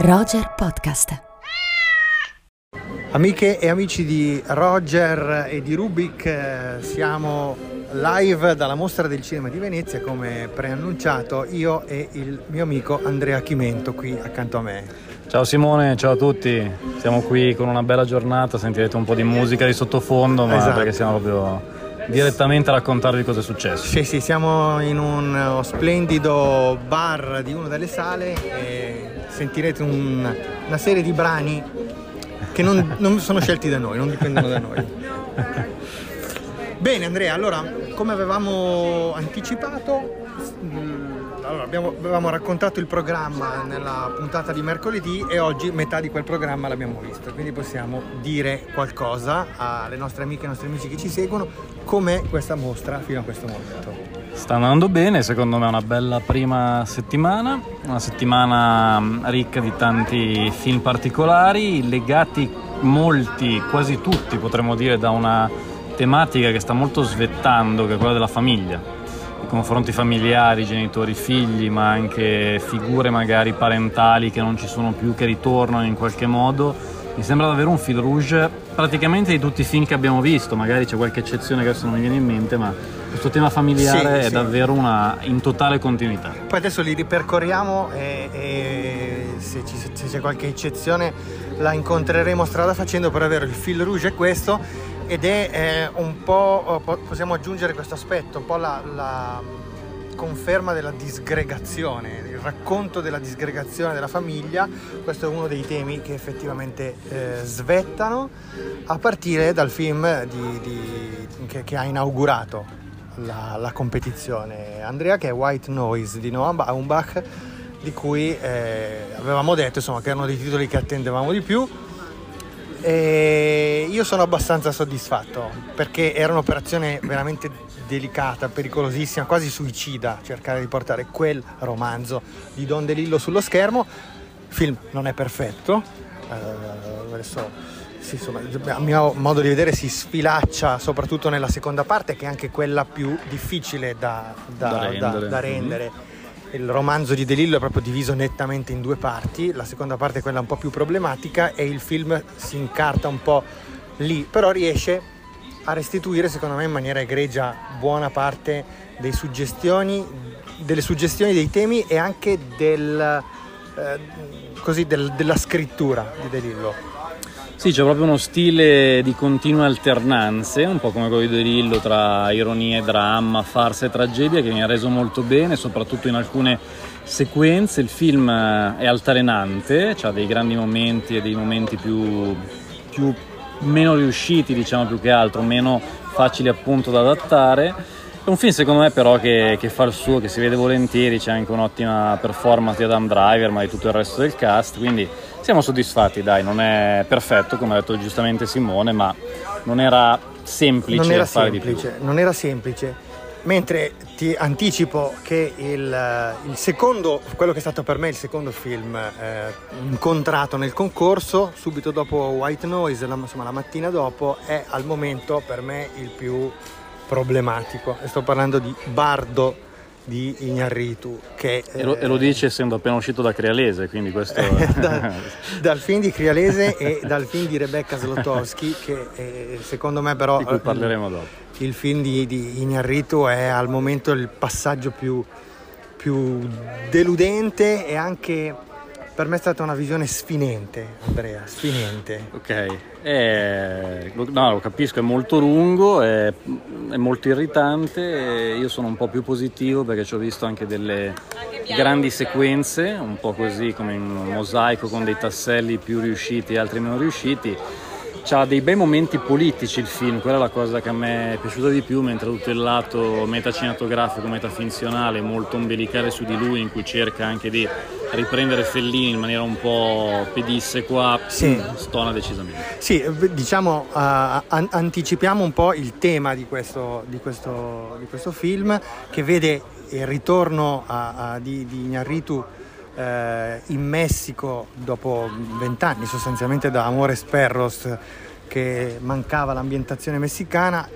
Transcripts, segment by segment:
Roger Podcast. Amiche e amici di Roger e di Rubik, eh, siamo live dalla mostra del cinema di Venezia come preannunciato io e il mio amico Andrea Chimento qui accanto a me. Ciao Simone, ciao a tutti, siamo qui con una bella giornata, sentirete un po' di musica di sottofondo ma Esatto. perché siamo proprio direttamente a raccontarvi cosa è successo. Sì, sì, siamo in un splendido bar di una delle sale e sentirete un- una serie di brani che non, non sono scelti da noi, non dipendono da noi. Bene Andrea, allora come avevamo anticipato, mh, allora, abbiamo- avevamo raccontato il programma nella puntata di mercoledì e oggi metà di quel programma l'abbiamo visto, quindi possiamo dire qualcosa alle nostre amiche e ai nostri amici che ci seguono com'è questa mostra fino a questo momento. Sta andando bene, secondo me è una bella prima settimana, una settimana mm, ricca di tanti film particolari, legati molti, quasi tutti potremmo dire, da una tematica che sta molto svettando, che è quella della famiglia. I confronti familiari, genitori, figli, ma anche figure magari parentali che non ci sono più, che ritornano in qualche modo. Mi sembra davvero un fil rouge praticamente di tutti i film che abbiamo visto, magari c'è qualche eccezione che adesso non mi viene in mente, ma questo tema familiare Sì, è sì. davvero una in totale continuità. Poi adesso li ripercorriamo e, e se, ci- se c'è qualche eccezione la incontreremo strada facendo, però è vero, il fil rouge è questo ed è eh, un po', po- possiamo aggiungere questo aspetto, un po' la, la conferma della disgregazione, il racconto della disgregazione della famiglia, questo è uno dei temi che effettivamente eh, svettano a partire dal film di- di- che- che ha inaugurato la, la competizione Andrea che è White Noise di Noah Baumbach di cui eh, avevamo detto insomma che erano dei titoli che attendevamo di più e io sono abbastanza soddisfatto perché era un'operazione veramente delicata, pericolosissima, quasi suicida cercare di portare quel romanzo di Don DeLillo sullo schermo. Il film non è perfetto, eh, adesso sì, insomma, a mio modo di vedere si sfilaccia soprattutto nella seconda parte che è anche quella più difficile da, da- Da rendere. da rendere. Il romanzo di De Lillo è proprio diviso nettamente in due parti, la seconda parte è quella un po' più problematica e il film si incarta un po' lì, però riesce a restituire secondo me in maniera egregia buona parte suggestioni, delle suggestioni dei temi e anche del, eh, così, del- della scrittura di De Lillo. Sì, c'è proprio uno stile di continue alternanze, un po' come quello di De Lillo tra ironia e dramma, farsa e tragedia, che mi ha reso molto bene, soprattutto in alcune sequenze. Il film eh, è altalenante, ha dei grandi momenti e dei momenti più, più meno riusciti, diciamo più che altro, meno facili appunto da adattare. È un film secondo me però che, che fa il suo, che si vede volentieri, c'è anche un'ottima performance di Adam Driver, ma di tutto il resto del cast, quindi siamo soddisfatti, dai, non è perfetto come ha detto giustamente Simone, ma non era semplice non era fare di più. semplice, non era semplice. Mentre ti anticipo che il, il secondo, quello che è stato per me il secondo film eh, incontrato nel concorso, subito dopo White Noise, la, insomma la mattina dopo, è al momento per me il più problematico. E sto parlando di Bardo di Ignarritu, che E lo, eh, e lo dice essendo appena uscito da Crealese, quindi questo... da- dal film di Crialese e dal film di Rebecca Zlotowski, che eh, secondo me però di cui parleremo dopo. il film di, di Iñárritu è al momento il passaggio più, più deludente e anche per me è stata una visione sfinente, Andrea, sfinente. Ok, eh, no, lo capisco, è molto lungo, è, è molto irritante, io sono un po' più positivo perché ci ho visto anche delle grandi sequenze, un po' così come in un mosaico con dei tasselli più riusciti e altri meno riusciti. C'ha dei bei momenti politici il film, quella è la cosa che a me è piaciuta di più, mentre tutto il lato metacinematografico, metafinzionale, molto ombelicale su di lui, in cui cerca anche di riprendere Fellini in maniera un po' pedissequa, Sì. stona decisamente. Sì, diciamo, eh, an- anticipiamo un po' il tema di questo, di questo- di questo film che vede il ritorno a- a- di, di Iñárritu eh, in Messico dopo vent'anni sostanzialmente da Amores Perros che mancava l'ambientazione messicana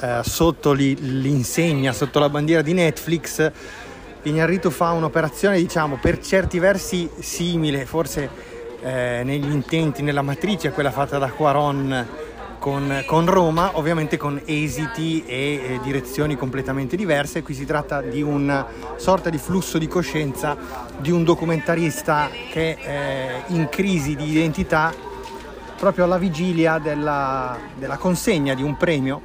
eh, sotto li- l'insegna, sotto la bandiera di Netflix Iñárritu fa un'operazione, diciamo, per certi versi simile, forse eh, negli intenti, nella matrice a quella fatta da Quaron con, con, Roma, ovviamente con esiti e eh, direzioni completamente diverse. Qui si tratta di una sorta di flusso di coscienza di un documentarista che è eh, in crisi di identità proprio alla vigilia della, della consegna di un premio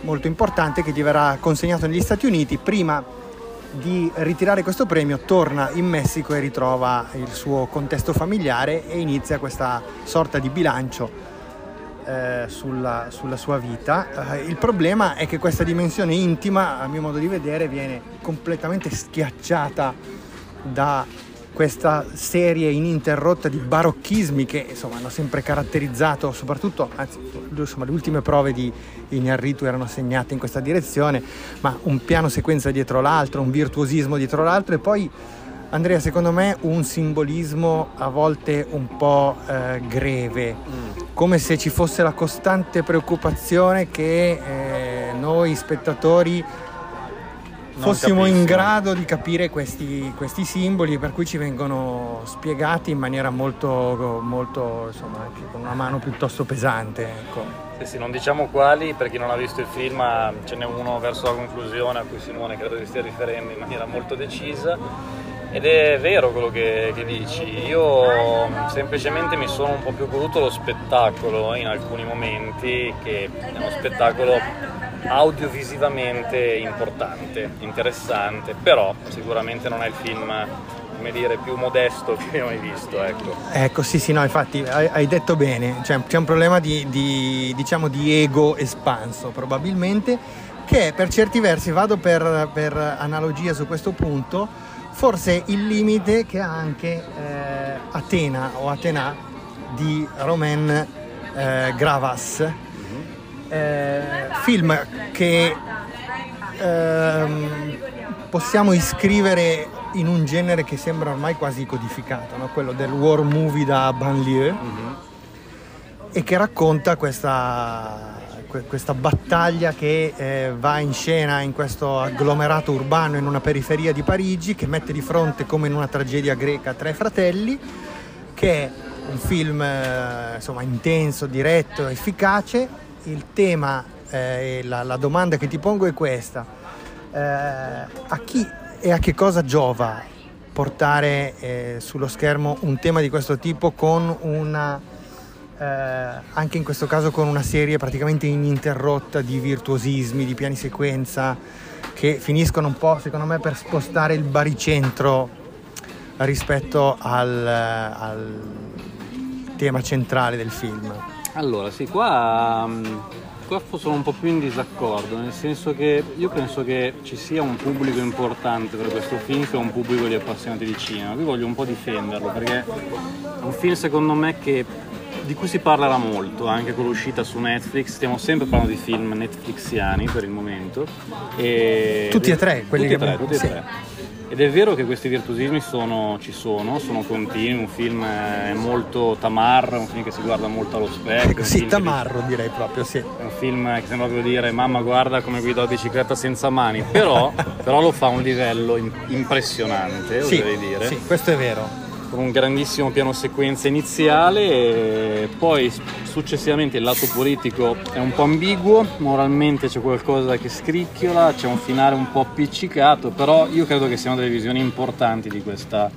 molto importante che gli verrà consegnato negli Stati Uniti. Prima di ritirare questo premio torna in Messico e ritrova il suo contesto familiare e inizia questa sorta di bilancio eh, sulla, sulla, sua vita. Eh, il problema è che questa dimensione intima, a mio modo di vedere, viene completamente schiacciata da questa serie ininterrotta di barocchismi che insomma, hanno sempre caratterizzato, soprattutto, anzi, insomma, le ultime prove di Ignarritu erano segnate in questa direzione, ma un piano sequenza dietro l'altro, un virtuosismo dietro l'altro e poi Andrea, secondo me un simbolismo a volte un po' eh, greve, mm. come se ci fosse la costante preoccupazione che eh, noi spettatori fossimo in grado di capire questi, questi, simboli per cui ci vengono spiegati in maniera molto, molto insomma, con una mano piuttosto pesante. Ecco. Sì, sì, non diciamo quali, per chi non ha visto il film ce n'è uno verso la conclusione a cui Simone credo che stia riferendo in maniera molto decisa ed è vero quello che, che, dici, io semplicemente mi sono un po' più goduto lo spettacolo in alcuni momenti, che è uno spettacolo audiovisivamente importante, interessante, però sicuramente non è il film come dire, più modesto che ho mai visto. Ecco, ecco sì, sì, no, infatti hai, hai detto bene, cioè, c'è un problema di, di, diciamo, di ego espanso probabilmente, che per certi versi, vado per, per analogia su questo punto, forse il limite che ha anche eh, Atena o Atena di Romain eh, Gravas, eh, film che ehm, possiamo iscrivere in un genere che sembra ormai quasi codificato, no? quello del war movie da banlieue, mm-hmm. e che racconta questa questa battaglia che eh, va in scena in questo agglomerato urbano in una periferia di Parigi che mette di fronte come in una tragedia greca tre fratelli che è un film eh, insomma intenso, diretto, efficace. Il tema eh, e la, la, domanda che ti pongo è questa. Eh, a chi e a che cosa giova portare eh, sullo schermo un tema di questo tipo con una eh, anche in questo caso con una serie praticamente ininterrotta di virtuosismi, di piani sequenza che finiscono un po' secondo me per spostare il baricentro rispetto al, al tema centrale del film. Allora, sì, qua, mm, qua sono un po' più in disaccordo, nel senso che io penso che ci sia un pubblico importante per questo film che è un pubblico di appassionati di cinema. Qui voglio un po' difenderlo perché è un film secondo me che di cui si parlerà molto anche con l'uscita su Netflix. Stiamo sempre parlando di film netflixiani per il momento. E tutti e tre, quelli tutti che... tre, tutti sì. e tre. Ed è vero che questi virtuosismi sono, ci sono, sono continui, un film è molto tamarro, un film che si guarda molto allo specchio. Ecco, sì, tamarro che... direi proprio, sì. È un film che sembra proprio dire mamma guarda come guido la bicicletta senza mani, però, però lo fa a un livello impressionante, sì, oserei dire. Sì, questo è vero con un grandissimo piano sequenza iniziale e poi successivamente il lato politico è un po' ambiguo, moralmente c'è qualcosa che scricchiola, c'è un finale un po' appiccicato, però io credo che siano delle visioni importanti di questa,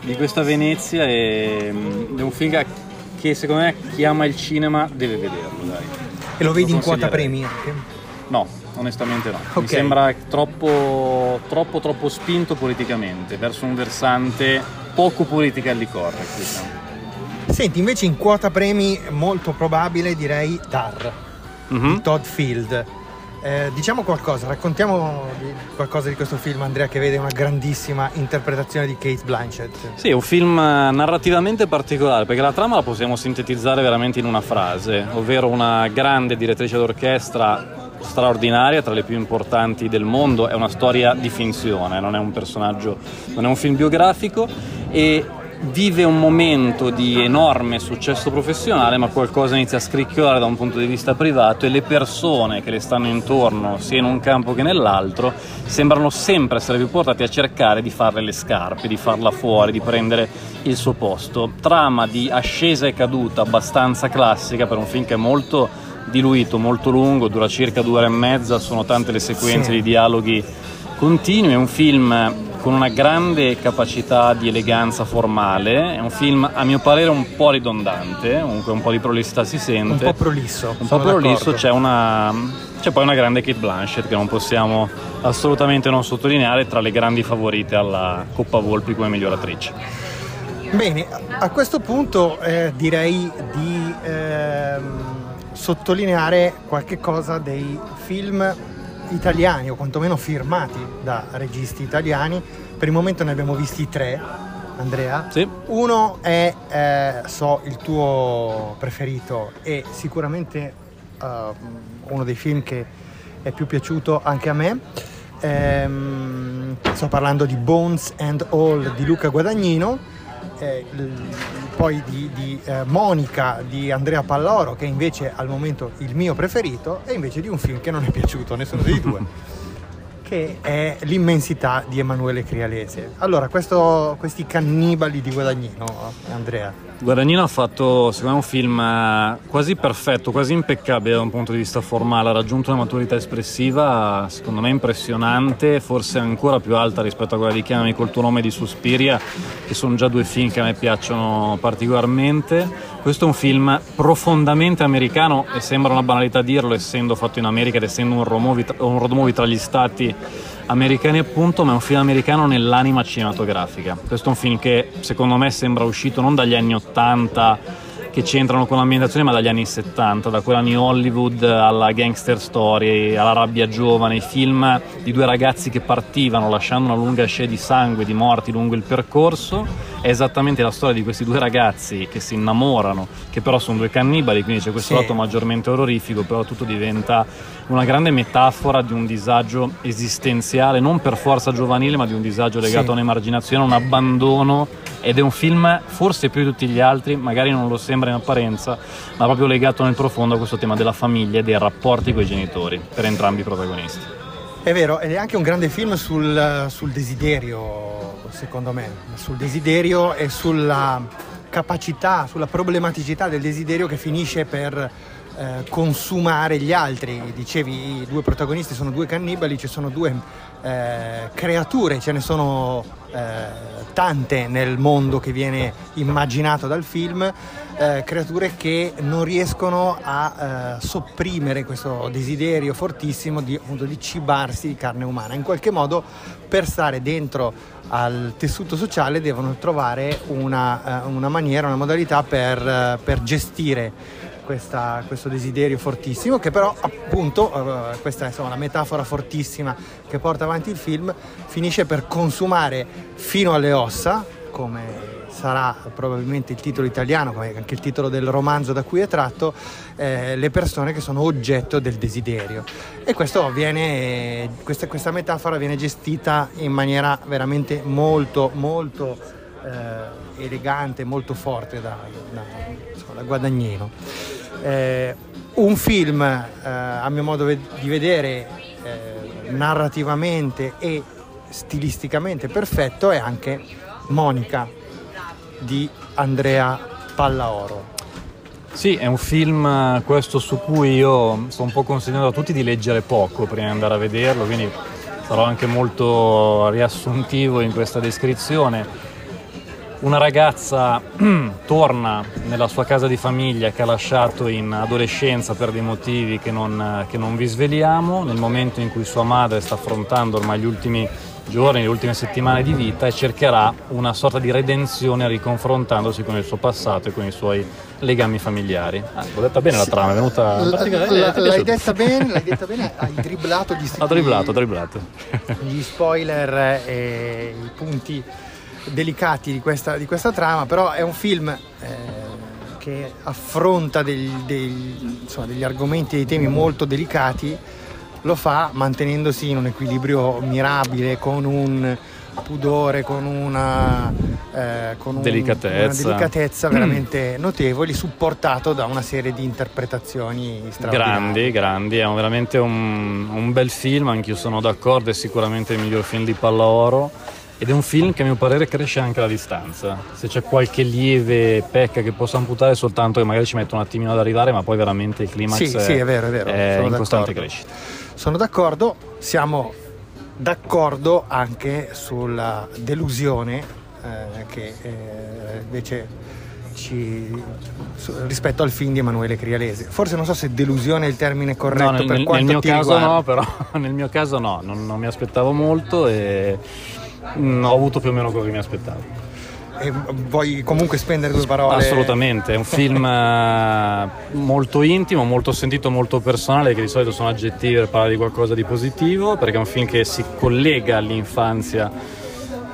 di questa Venezia e mm, è un film che secondo me chi ama il cinema deve vederlo. Dai. E lo vedi in quota premi anche? No, onestamente no. Okay. Mi sembra troppo, troppo, troppo spinto politicamente verso un versante poco politically correct. Diciamo. Senti, invece in quota premi molto probabile direi Tar, mm-hmm. di Todd Field. Eh, diciamo qualcosa, raccontiamo di qualcosa di questo film, Andrea, che vede una grandissima interpretazione di Kate Blanchett. Sì, è un film narrativamente particolare, perché la trama la possiamo sintetizzare veramente in una frase, ovvero una grande direttrice d'orchestra straordinaria, tra le più importanti del mondo, è una storia di finzione, non è un personaggio, non è un film biografico e vive un momento di enorme successo professionale, ma qualcosa inizia a scricchiolare da un punto di vista privato e le persone che le stanno intorno, sia in un campo che nell'altro, sembrano sempre essere più portati a cercare di farle le scarpe, di farla fuori, di prendere il suo posto. Trama di ascesa e caduta abbastanza classica per un film che è molto diluito, molto lungo, dura circa due ore e mezza, sono tante le sequenze sì. di dialoghi continui, è un film con una grande capacità di eleganza formale, è un film a mio parere un po' ridondante, comunque un po' di prolissità si sente. Un po' prolisso. Un po' prolisso, c'è, una, c'è poi una grande Kate Blanchett che non possiamo assolutamente non sottolineare tra le grandi favorite alla Coppa Volpi come miglior attrice. Bene, a questo punto eh, direi di eh, sottolineare qualche cosa dei film italiani o quantomeno firmati da registi italiani. Per il momento ne abbiamo visti tre, Andrea. Sì. Uno è, eh, so, il tuo preferito e sicuramente uh, uno dei film che è più piaciuto anche a me. Ehm, sto parlando di Bones and All di Luca Guadagnino eh, poi di, di eh, Monica di Andrea Palloro, che invece è al momento il mio preferito, e invece di un film che non è piaciuto a nessuno dei due. che è l'immensità di Emanuele Crialese. Allora, questo, questi cannibali di Guadagnino, Andrea. Guadagnino ha fatto, secondo me, un film eh, quasi perfetto, quasi impeccabile da un punto di vista formale, ha raggiunto una maturità espressiva, secondo me, impressionante, forse ancora più alta rispetto a quella di Chiamami col tuo nome di Suspiria, che sono già due film che a me piacciono particolarmente. Questo è un film profondamente americano e sembra una banalità dirlo, essendo fatto in America ed essendo un road movie, tra gli stati americani appunto, ma è un film americano nell'anima cinematografica. Questo è un film che secondo me sembra uscito non dagli anni 80 che c'entrano con l'ambientazione, ma dagli anni 70, da quella New Hollywood alla gangster story, alla rabbia giovane, i film di due ragazzi che partivano lasciando una lunga scia di sangue, di morti lungo il percorso. È esattamente la storia di questi due ragazzi che si innamorano, che però sono due cannibali, quindi c'è questo sì. lato maggiormente orrorifico, però tutto diventa una grande metafora di un disagio esistenziale, non per forza giovanile, ma di un disagio legato sì. a un'emarginazione, a un abbandono ed è un film forse più di tutti gli altri, magari non lo sembra in apparenza, ma proprio legato nel profondo a questo tema della famiglia e dei rapporti con i genitori per entrambi i protagonisti. È vero, ed è anche un grande film sul, sul desiderio, secondo me, sul desiderio e sulla capacità, sulla problematicità del desiderio che finisce per eh, consumare gli altri. Dicevi, i due protagonisti sono due cannibali, ci sono due eh, creature, ce ne sono eh, tante nel mondo che viene immaginato dal film, eh, creature che non riescono a eh, sopprimere questo desiderio fortissimo di, appunto, di cibarsi di carne umana. In qualche modo per stare dentro al tessuto sociale devono trovare una, una maniera, una modalità per, per gestire questa, questo desiderio fortissimo che però appunto, uh, questa è insomma, la metafora fortissima che porta avanti il film, finisce per consumare fino alle ossa, come sarà probabilmente il titolo italiano, come anche il titolo del romanzo da cui è tratto, eh, le persone che sono oggetto del desiderio. E viene, questa, questa, metafora viene gestita in maniera veramente molto, molto eh, elegante, molto forte da, da, da Guadagnino. Eh, un film, eh, a mio modo di vedere, eh, narrativamente e stilisticamente perfetto è anche Monica di Andrea Pallaoro. Sì, è un film eh, questo su cui io sto un po' consigliando a tutti di leggere poco prima di andare a vederlo, quindi sarò anche molto riassuntivo in questa descrizione una ragazza torna nella sua casa di famiglia che ha lasciato in adolescenza per dei motivi che non, che non vi sveliamo, nel momento in cui sua madre sta affrontando ormai gli ultimi giorni, le ultime settimane di vita e cercherà una sorta di redenzione riconfrontandosi con il suo passato e con i suoi legami familiari. Ah, l'ho detta bene la trama, è venuta... La, la, l'hai, detta bene, l'hai detta bene, hai dribblato gli, ha dribblato, ha dribblato. gli spoiler e i punti delicati di questa, di questa trama, però è un film eh, che affronta degli, degli, insomma, degli argomenti e dei temi molto delicati, lo fa mantenendosi in un equilibrio mirabile con un, pudore, con una, eh, con un- Delicatezza. una delicatezza veramente notevoli, supportato da una serie di interpretazioni straordinarie. Grandi, grandi, è un- veramente un, un bel film, anch'io sono d'accordo, è sicuramente il miglior film di Pallaoro ed è un film che a mio parere cresce anche alla distanza. Se c'è qualche lieve pecca che possa amputare soltanto che magari ci mette un attimino ad arrivare, ma poi veramente il climax Sì, sì, è vero, è vero, sono in costante d'accordo. crescita. Sono d'accordo, siamo d'accordo anche sulla delusione eh, che eh, invece ci, rispetto al film di Emanuele Crialese. Forse non so se delusione è il termine corretto No, nel, per quanto nel mio caso riguarda. no, però nel mio caso no, non, non mi aspettavo molto e mm, ho avuto più o meno quello che mi aspettavo. E vuoi comunque spendere due parole? Assolutamente, è un film eh, molto intimo, molto sentito, molto personale, che di solito sono aggettivi per parlare di qualcosa di positivo, perché è un film che si collega all'infanzia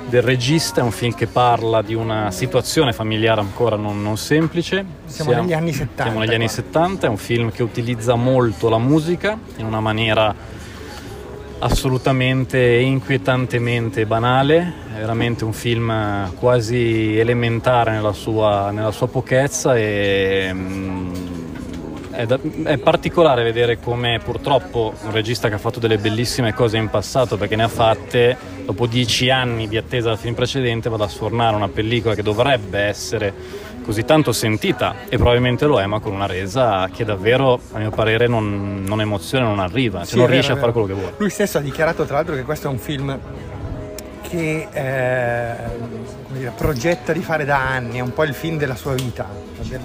del regista, è un film che parla di una situazione familiare ancora non, non semplice. Siamo negli anni 70 Siamo negli anni qua. 70, è un film che utilizza molto la musica in una maniera assolutamente inquietantemente banale, è veramente un film quasi elementare nella sua, nella sua pochezza e mm, è, da- è particolare vedere come purtroppo un regista che ha fatto delle bellissime cose in passato perché ne ha fatte dopo dieci anni di attesa dal film precedente vada a sfornare una pellicola che dovrebbe essere così tanto sentita e probabilmente lo è ma con una resa che davvero a mio parere non, non emoziona, non arriva, cioè Sì, non vero, riesce a fare quello che vuole. Lui stesso ha dichiarato tra l'altro che questo è un film che eh, dire, progetta di fare da anni, è un po' il film della sua vita,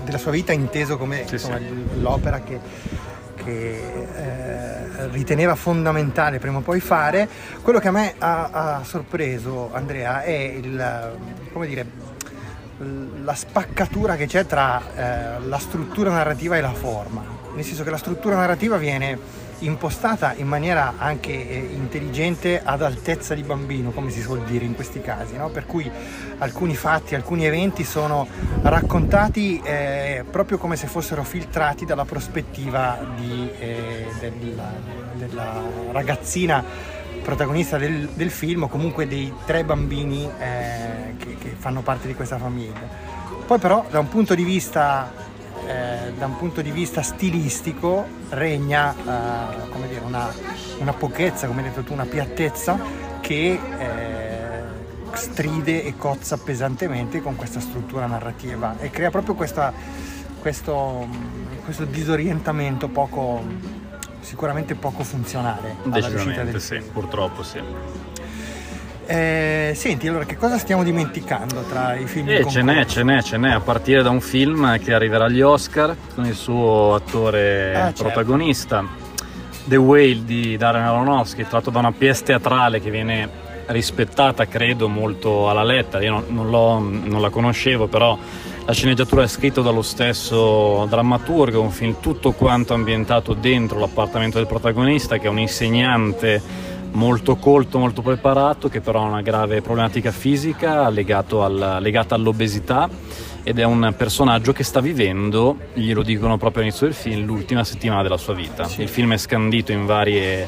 della sua vita inteso come Sì, insomma, sì. l'opera che, che, eh, riteneva fondamentale prima o poi fare. Quello che a me ha, ha sorpreso Andrea è il, come dire, la spaccatura che c'è tra eh, la struttura narrativa e la forma, nel senso che la struttura narrativa viene impostata in maniera anche eh, intelligente ad altezza di bambino, come si suol dire in questi casi, no? per cui alcuni fatti, alcuni eventi sono raccontati eh, proprio come se fossero filtrati dalla prospettiva di, eh, della, della ragazzina protagonista del, del film o comunque dei tre bambini eh, che, che fanno parte di questa famiglia. Poi però da un punto di vista, da un punto di vista stilistico regna eh, come dire, una, una pochezza, come hai detto tu, una piattezza che eh, stride e cozza pesantemente con questa struttura narrativa e crea proprio questa- questo, questo disorientamento poco sicuramente poco funzionale Decisamente del sì, purtroppo sì. Eh, senti, allora che cosa stiamo dimenticando tra i film? Eh, ce n'è, ce n'è, ce n'è, a partire da un film che arriverà agli Oscar con il suo attore Ah, certo. protagonista, The Whale di Darren Aronofsky, tratto da una pièce teatrale che viene rispettata, credo, molto alla lettera. Io non, non l'ho- non la conoscevo, però la sceneggiatura è scritta dallo stesso drammaturgo, un film tutto quanto ambientato dentro l'appartamento del protagonista, che è un insegnante molto colto, molto preparato, che però ha una grave problematica fisica legato al- legata all'obesità ed è un personaggio che sta vivendo, glielo dicono proprio all'inizio del film, l'ultima settimana della sua vita. Il film è scandito in varie,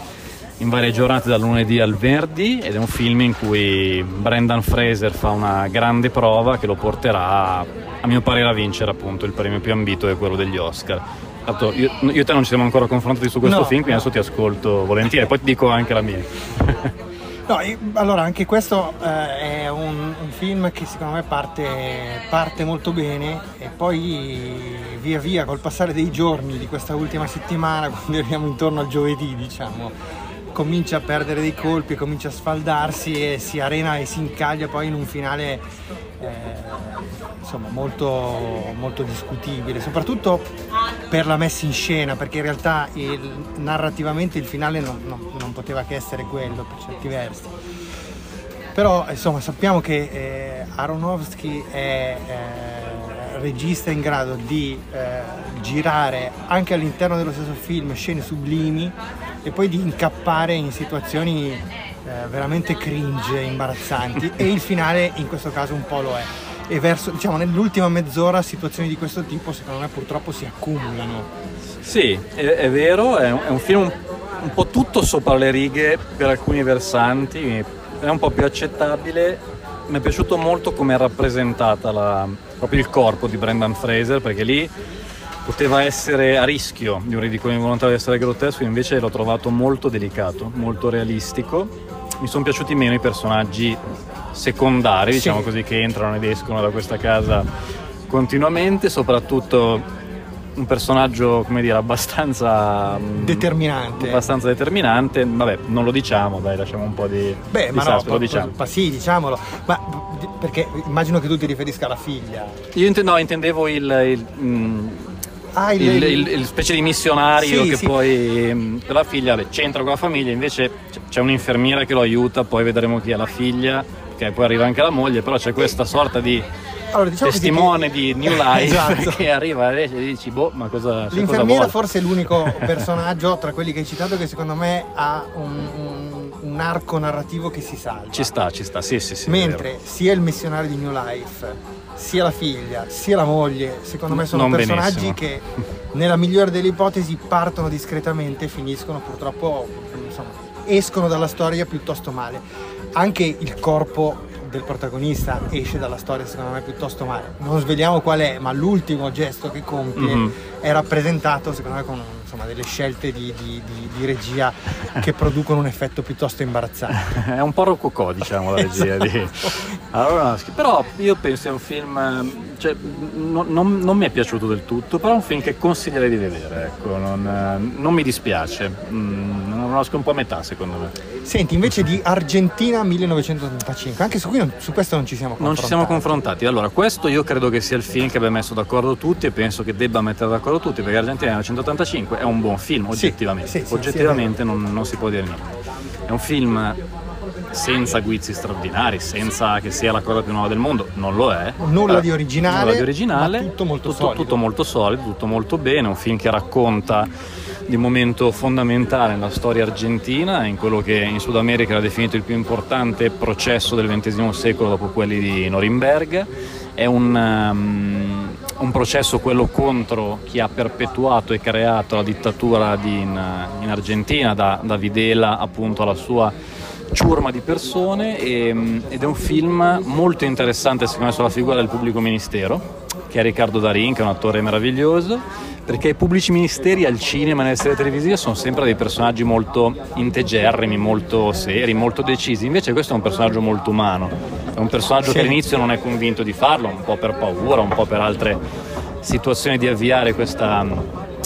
in varie giornate dal lunedì al venerdì ed è un film in cui Brendan Fraser fa una grande prova che lo porterà, a mio parere, a vincere appunto il premio più ambito, che è quello degli Oscar. Io, io e te non ci siamo ancora confrontati su questo No, film, quindi no. adesso ti ascolto volentieri, poi ti dico anche la mia. No, io- allora anche questo eh, è un, un film che secondo me parte, parte molto bene e poi via via col passare dei giorni di questa ultima settimana, quando arriviamo intorno al giovedì, diciamo, comincia a perdere dei colpi, comincia a sfaldarsi e si arena e si incaglia poi in un finale insomma molto, molto discutibile, soprattutto per la messa in scena, perché in realtà il- narrativamente il finale non, non- non poteva che essere quello per certi versi. Però insomma sappiamo che eh, Aronofsky è eh, regista in grado di eh, girare anche all'interno dello stesso film scene sublimi e poi di incappare in situazioni eh, veramente cringe, imbarazzanti e il finale in questo caso un po' lo è. E verso, diciamo, nell'ultima mezz'ora situazioni di questo tipo secondo me purtroppo si accumulano. Sì, è, è vero, è un, è un film un, un po' tutto sopra le righe per alcuni versanti, è un po' più accettabile. Mi è piaciuto molto come è rappresentata la, proprio il corpo di Brendan Fraser, perché lì poteva essere a rischio di un ridicolo involontario di essere grottesco, invece l'ho trovato molto delicato, molto realistico. Mi sono piaciuti meno i personaggi secondari, sì. diciamo così, che entrano ed escono da questa casa continuamente, soprattutto un personaggio, come dire, abbastanza mm, determinante. Abbastanza determinante. Vabbè, non lo diciamo, dai, lasciamo un po' di. Beh, di ma no, lo diciamo. Ma sì, diciamolo. Ma perché immagino che tu ti riferisca alla figlia. Io intendo, no, intendevo il, il mm, ah, il, il, il, il, specie di missionario sì, che sì. poi mm, la figlia c'entra con la famiglia, invece c'è un'infermiera che lo aiuta, poi vedremo chi è la figlia, che poi arriva anche la moglie, però c'è questa sorta di allora, diciamo testimone che... di New Life esatto. che arriva e dici boh ma cosa l'infermiera cosa forse è l'unico personaggio tra quelli che hai citato che secondo me ha un, un, un arco narrativo che si salva ci sta ci sta sì sì sì mentre sia il missionario di New Life sia la figlia sia la moglie secondo me sono non personaggi benissimo. che nella migliore delle ipotesi partono discretamente e finiscono purtroppo insomma escono dalla storia piuttosto male anche il corpo del protagonista esce dalla storia secondo me piuttosto male. Non sveliamo qual è, ma l'ultimo gesto che compie mm-hmm. è rappresentato secondo me con insomma, delle scelte di, di, di, di, regia che producono un effetto piuttosto imbarazzante. è un po' rococò diciamo la regia esatto. di Aronofsky, però io penso sia un film, cioè, non, non, non, mi è piaciuto del tutto, però è un film che consiglierei di vedere, ecco, non, non mi dispiace, mm, non conosco un po' a metà secondo me. Senti, invece di Argentina 1985, anche su, non, su, questo non ci siamo confrontati. Non ci siamo confrontati. Allora, questo io credo che sia il film che abbia messo d'accordo tutti e penso che debba mettere d'accordo tutti, perché Argentina 1985 è un buon film, oggettivamente. Sì, sì, oggettivamente sì, non, non si può dire niente. È un film senza guizzi straordinari, senza che sia la cosa più nuova del mondo, non lo è. Nulla di originale, nulla di originale tutto molto tutto. Tutto molto solido, tutto molto bene, un film che racconta di momento fondamentale nella storia argentina, in quello che in Sud America era definito il più importante processo del XX secolo dopo quelli di Norimberga. È un, um, un processo quello contro chi ha perpetuato e creato la dittatura di, in, in, Argentina, da, da Videla appunto alla sua ciurma di persone e, ed è un film molto interessante secondo me sulla figura del pubblico ministero che è Riccardo Darin che è un attore meraviglioso perché i pubblici ministeri al cinema e nelle serie televisive sono sempre dei personaggi molto integerrimi, molto seri, molto decisi, invece questo è un personaggio molto umano, è un personaggio sì. che all'inizio non è convinto di farlo, un po' per paura, un po' per altre situazioni di avviare questa,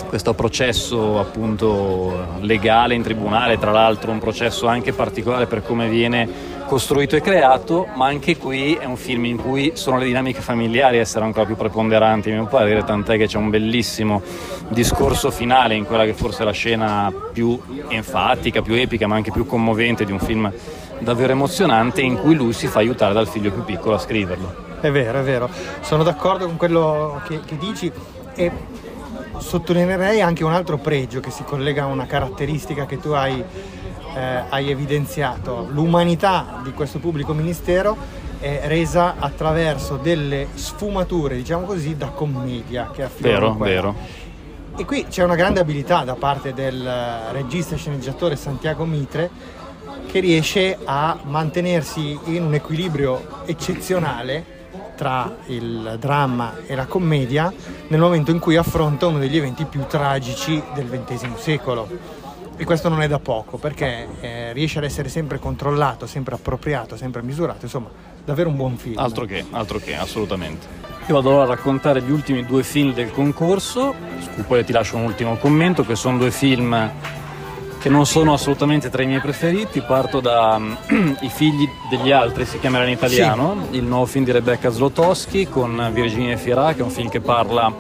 questo processo appunto legale in tribunale, tra l'altro un processo anche particolare per come viene costruito e creato, ma anche qui è un film in cui sono le dinamiche familiari a essere ancora più preponderanti, a mio parere, tant'è che c'è un bellissimo discorso finale in quella che forse è la scena più enfatica, più epica, ma anche più commovente di un film davvero emozionante in cui lui si fa aiutare dal figlio più piccolo a scriverlo. È vero, è vero, sono d'accordo con quello che, che dici e sottolineerei anche un altro pregio che si collega a una caratteristica che tu hai eh, hai evidenziato, l'umanità di questo pubblico ministero è resa attraverso delle sfumature, diciamo così, da commedia che affiorano. Vero, vero. E qui c'è una grande abilità da parte del regista e sceneggiatore Santiago Mitre che riesce a mantenersi in un equilibrio eccezionale tra il dramma e la commedia nel momento in cui affronta uno degli eventi più tragici del XX secolo e questo non è da poco perché eh, riesce ad essere sempre controllato, sempre appropriato, sempre misurato, insomma, davvero un buon film. Altro che, altro che, assolutamente. Io vado ora a raccontare gli ultimi due film del concorso, su cui poi ti lascio un ultimo commento, che sono due film che non sono assolutamente tra i miei preferiti. Parto da um, I figli degli altri, si chiamerà in italiano, sì. il nuovo film di Rebecca Zlotowski con Virginia Fira, che è un film che parla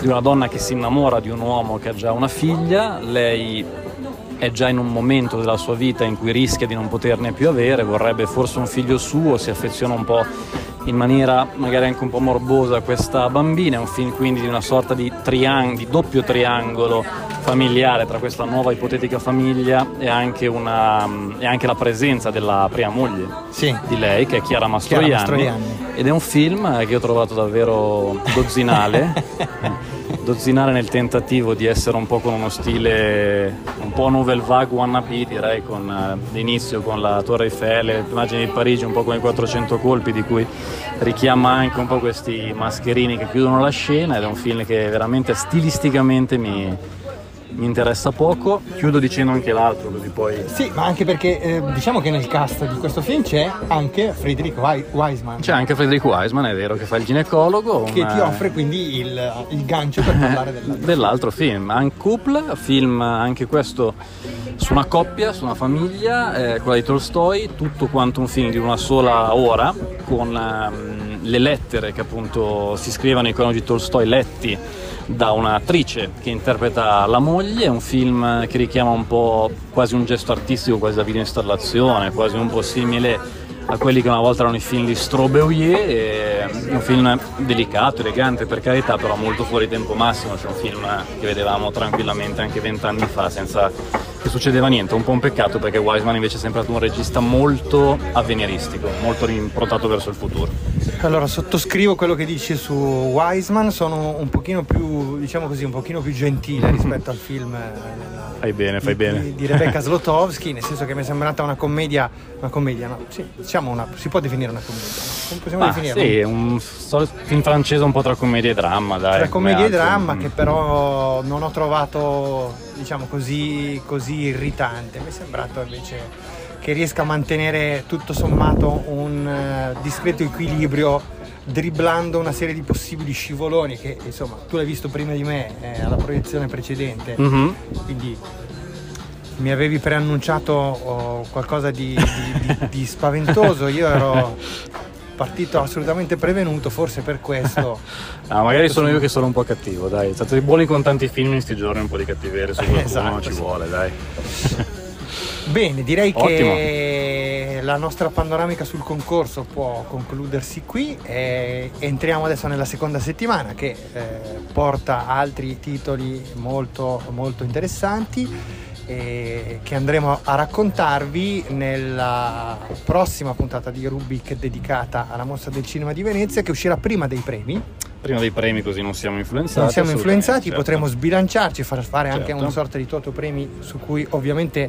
di una donna che si innamora di un uomo che ha già una figlia, lei è già in un momento della sua vita in cui rischia di non poterne più avere, vorrebbe forse un figlio suo, si affeziona un po' in maniera magari anche un po' morbosa a questa bambina, è un film quindi di una sorta di, triang- di doppio triangolo familiare tra questa nuova ipotetica famiglia e anche, una, e anche la presenza della prima moglie sì. di lei, che è Chiara Mastroianni, Chiara Mastroianni, ed è un film che ho trovato davvero dozzinale. dozzinare nel tentativo di essere un po' con uno stile un po' novel vague wannabe direi con uh, l'inizio con la Torre Eiffel, immagini di Parigi un po' con i 400 colpi di cui richiama anche un po' questi mascherini che chiudono la scena ed è un film che veramente stilisticamente mi, mi interessa poco. Chiudo dicendo anche l'altro, così poi. Sì, ma anche perché eh, diciamo che nel cast di questo film c'è anche Friedrich Wiseman. C'è anche Friedrich Wiseman, è vero, che fa il ginecologo. Che una... ti offre quindi il, il gancio per parlare dell'altro, dell'altro film. Anche Couple, film anche questo su una coppia, su una famiglia, eh, quella di Tolstoi, tutto quanto un film di una sola ora, con ehm, le lettere che appunto si scrivono nei di Tolstoi letti da un'attrice che interpreta la moglie, un film che richiama un po' quasi un gesto artistico, quasi da video installazione, quasi un po' simile a quelli che una volta erano i film di Strobeuier, un film delicato, elegante per carità, però molto fuori tempo massimo, cioè un film che vedevamo tranquillamente anche vent'anni fa senza che succedeva niente, un po' un peccato perché Wiseman invece è sempre stato un regista molto avveniristico, molto improntato verso il futuro. Allora sottoscrivo quello che dici su Wiseman, sono un pochino più, diciamo così, un pochino più gentile rispetto al film eh, Fai bene, fai di, bene. Di, Rebecca Slotowski, nel senso che mi è sembrata una commedia, una commedia, no? Sì, diciamo una, si può definire una commedia, no? Come possiamo definirla? Sì, un film francese un po' tra commedia e dramma, dai. Tra commedia e dramma che però non ho trovato, diciamo così, così irritante. Mi è sembrato invece che riesca a mantenere tutto sommato un uh, discreto equilibrio dribblando una serie di possibili scivoloni che insomma tu l'hai visto prima di me eh, alla proiezione precedente mm-hmm. quindi mi avevi preannunciato oh, qualcosa di, di, di, di spaventoso io ero partito assolutamente prevenuto, forse per questo. ah, magari sono io che sono un po' cattivo, dai. State buoni con tanti film in questi giorni, un po' di cattiveria su qualcuno esatto, ci sì. vuole, dai. Bene, direi Ottimo. che la nostra panoramica sul concorso può concludersi qui. E entriamo adesso nella seconda settimana che eh, porta altri titoli molto, molto interessanti che andremo a raccontarvi nella prossima puntata di Rubik dedicata alla mostra del cinema di Venezia che uscirà prima dei premi prima dei premi così non siamo influenzati. Non siamo influenzati, certo. potremo sbilanciarci, far fare certo. anche una sorta di toto premi su cui ovviamente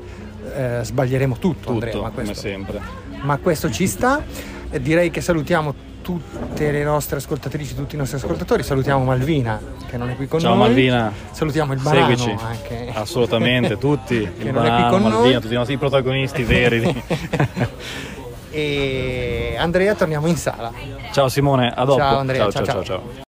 eh, sbaglieremo tutto, tutto Andrea, ma questo, come sempre. Ma questo ci sta. Eh, direi che salutiamo tutte le nostre ascoltatrici, tutti i nostri ascoltatori. Salutiamo Malvina che non è qui con Ciao, noi. Ciao Malvina. Salutiamo il banano Seguici. anche. Assolutamente, tutti. che il non banano, è qui con Malvina, noi. tutti i nostri protagonisti veri. e Andrea torniamo in sala. Ciao Simone, a dopo. Ciao Andrea, ciao ciao. ciao. ciao.